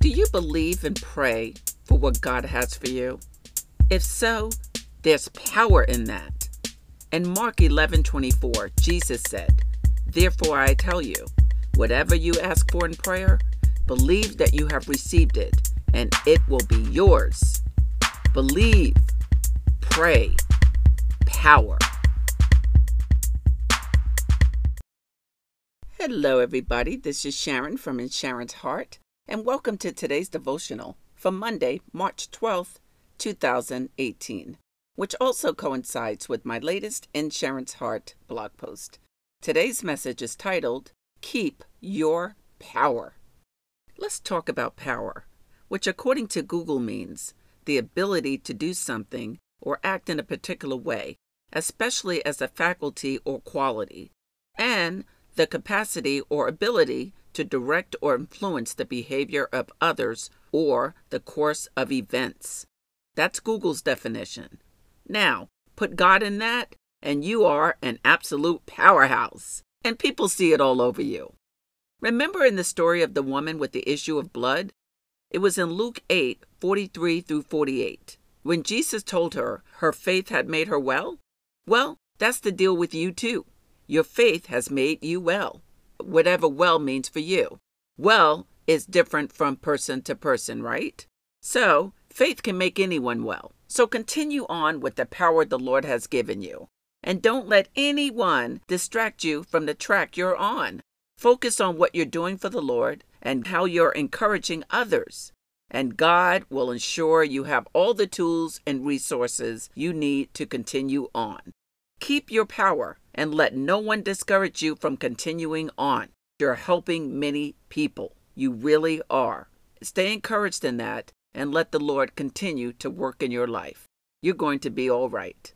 Do you believe and pray for what God has for you? If so, there's power in that. In Mark 11 24, Jesus said, Therefore I tell you, whatever you ask for in prayer, believe that you have received it, and it will be yours. Believe, pray, power. Hello, everybody. This is Sharon from In Sharon's Heart, and welcome to today's devotional for Monday, March 12th, 2018, which also coincides with my latest In Sharon's Heart blog post. Today's message is titled, Keep Your Power. Let's talk about power, which according to Google means the ability to do something or act in a particular way, especially as a faculty or quality, and the capacity or ability to direct or influence the behavior of others or the course of events. That's Google's definition. Now, put God in that, and you are an absolute powerhouse. And people see it all over you. Remember in the story of the woman with the issue of blood? It was in Luke 8 43 through 48. When Jesus told her her faith had made her well? Well, that's the deal with you too. Your faith has made you well, whatever well means for you. Well is different from person to person, right? So, faith can make anyone well. So, continue on with the power the Lord has given you. And don't let anyone distract you from the track you're on. Focus on what you're doing for the Lord and how you're encouraging others. And God will ensure you have all the tools and resources you need to continue on. Keep your power and let no one discourage you from continuing on. You're helping many people. You really are. Stay encouraged in that and let the Lord continue to work in your life. You're going to be all right.